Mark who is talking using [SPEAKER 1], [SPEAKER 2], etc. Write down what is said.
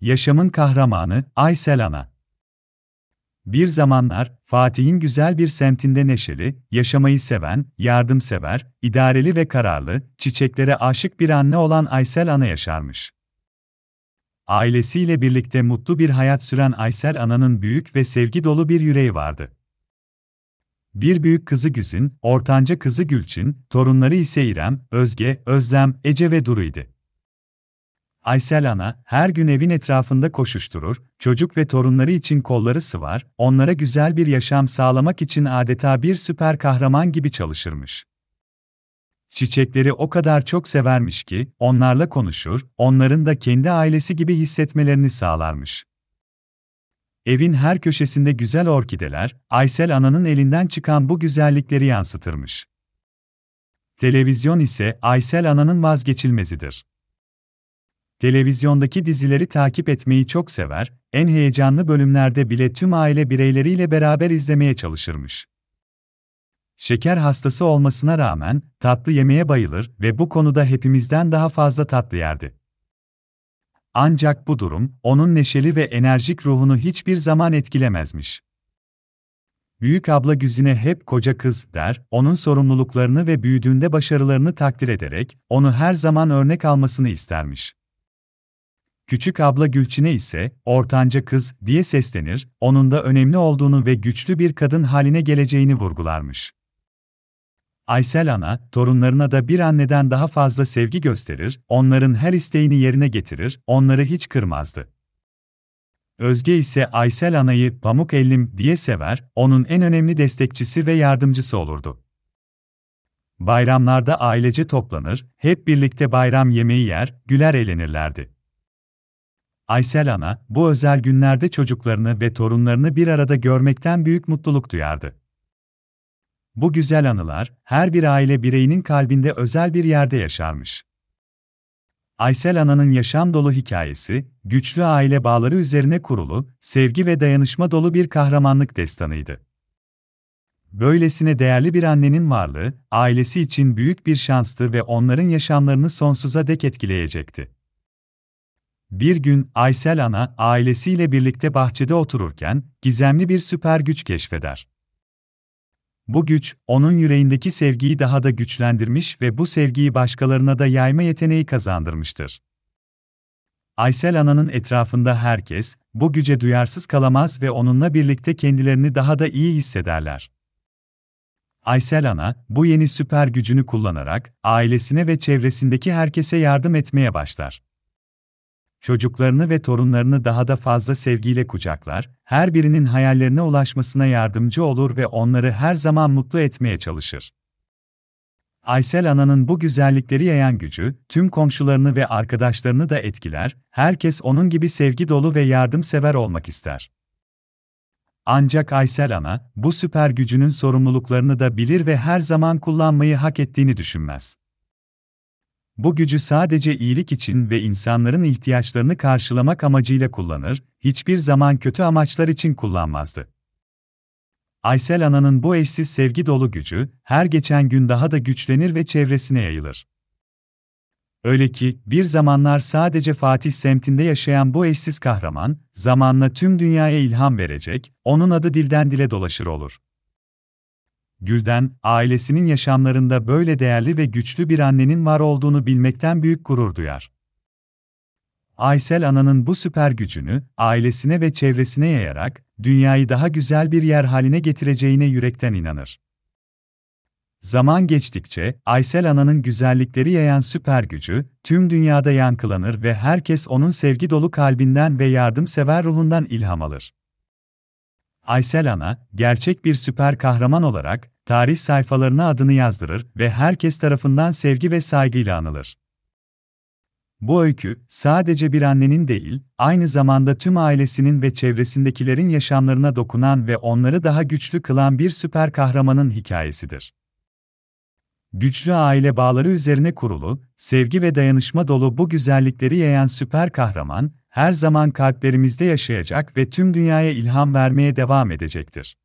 [SPEAKER 1] Yaşamın kahramanı Aysel Ana. Bir zamanlar Fatih'in güzel bir semtinde neşeli, yaşamayı seven, yardımsever, idareli ve kararlı, çiçeklere aşık bir anne olan Aysel Ana yaşarmış. Ailesiyle birlikte mutlu bir hayat süren Aysel Ana'nın büyük ve sevgi dolu bir yüreği vardı. Bir büyük kızı Güzin, ortanca kızı Gülçin, torunları ise İrem, Özge, Özlem, Ece ve Duru idi. Aysel ana, her gün evin etrafında koşuşturur, çocuk ve torunları için kolları sıvar, onlara güzel bir yaşam sağlamak için adeta bir süper kahraman gibi çalışırmış. Çiçekleri o kadar çok severmiş ki, onlarla konuşur, onların da kendi ailesi gibi hissetmelerini sağlarmış. Evin her köşesinde güzel orkideler, Aysel ananın elinden çıkan bu güzellikleri yansıtırmış. Televizyon ise Aysel ananın vazgeçilmezidir. Televizyondaki dizileri takip etmeyi çok sever, en heyecanlı bölümlerde bile tüm aile bireyleriyle beraber izlemeye çalışırmış. Şeker hastası olmasına rağmen tatlı yemeye bayılır ve bu konuda hepimizden daha fazla tatlı yerdi. Ancak bu durum onun neşeli ve enerjik ruhunu hiçbir zaman etkilemezmiş. Büyük abla Güzine hep koca kız der, onun sorumluluklarını ve büyüdüğünde başarılarını takdir ederek onu her zaman örnek almasını istermiş. Küçük abla Gülçin'e ise ortanca kız diye seslenir, onun da önemli olduğunu ve güçlü bir kadın haline geleceğini vurgularmış. Aysel ana, torunlarına da bir anneden daha fazla sevgi gösterir, onların her isteğini yerine getirir, onları hiç kırmazdı. Özge ise Aysel anayı pamuk ellim diye sever, onun en önemli destekçisi ve yardımcısı olurdu. Bayramlarda ailece toplanır, hep birlikte bayram yemeği yer, güler eğlenirlerdi. Aysel ana, bu özel günlerde çocuklarını ve torunlarını bir arada görmekten büyük mutluluk duyardı. Bu güzel anılar, her bir aile bireyinin kalbinde özel bir yerde yaşarmış. Aysel Ana'nın yaşam dolu hikayesi, güçlü aile bağları üzerine kurulu, sevgi ve dayanışma dolu bir kahramanlık destanıydı. Böylesine değerli bir annenin varlığı, ailesi için büyük bir şanstı ve onların yaşamlarını sonsuza dek etkileyecekti. Bir gün Aysel Ana ailesiyle birlikte bahçede otururken gizemli bir süper güç keşfeder. Bu güç, onun yüreğindeki sevgiyi daha da güçlendirmiş ve bu sevgiyi başkalarına da yayma yeteneği kazandırmıştır. Aysel Ana'nın etrafında herkes, bu güce duyarsız kalamaz ve onunla birlikte kendilerini daha da iyi hissederler. Aysel Ana, bu yeni süper gücünü kullanarak, ailesine ve çevresindeki herkese yardım etmeye başlar çocuklarını ve torunlarını daha da fazla sevgiyle kucaklar, her birinin hayallerine ulaşmasına yardımcı olur ve onları her zaman mutlu etmeye çalışır. Aysel Ana'nın bu güzellikleri yayan gücü, tüm komşularını ve arkadaşlarını da etkiler, herkes onun gibi sevgi dolu ve yardımsever olmak ister. Ancak Aysel Ana, bu süper gücünün sorumluluklarını da bilir ve her zaman kullanmayı hak ettiğini düşünmez. Bu gücü sadece iyilik için ve insanların ihtiyaçlarını karşılamak amacıyla kullanır, hiçbir zaman kötü amaçlar için kullanmazdı. Aysel Ana'nın bu eşsiz sevgi dolu gücü, her geçen gün daha da güçlenir ve çevresine yayılır. Öyle ki, bir zamanlar sadece Fatih semtinde yaşayan bu eşsiz kahraman, zamanla tüm dünyaya ilham verecek, onun adı dilden dile dolaşır olur. Gülden, ailesinin yaşamlarında böyle değerli ve güçlü bir annenin var olduğunu bilmekten büyük gurur duyar. Aysel Ana'nın bu süper gücünü ailesine ve çevresine yayarak dünyayı daha güzel bir yer haline getireceğine yürekten inanır. Zaman geçtikçe Aysel Ana'nın güzellikleri yayan süper gücü tüm dünyada yankılanır ve herkes onun sevgi dolu kalbinden ve yardımsever ruhundan ilham alır. Aysel Ana, gerçek bir süper kahraman olarak tarih sayfalarına adını yazdırır ve herkes tarafından sevgi ve saygıyla anılır. Bu öykü, sadece bir annenin değil, aynı zamanda tüm ailesinin ve çevresindekilerin yaşamlarına dokunan ve onları daha güçlü kılan bir süper kahramanın hikayesidir. Güçlü aile bağları üzerine kurulu, sevgi ve dayanışma dolu bu güzellikleri yayan süper kahraman, her zaman kalplerimizde yaşayacak ve tüm dünyaya ilham vermeye devam edecektir.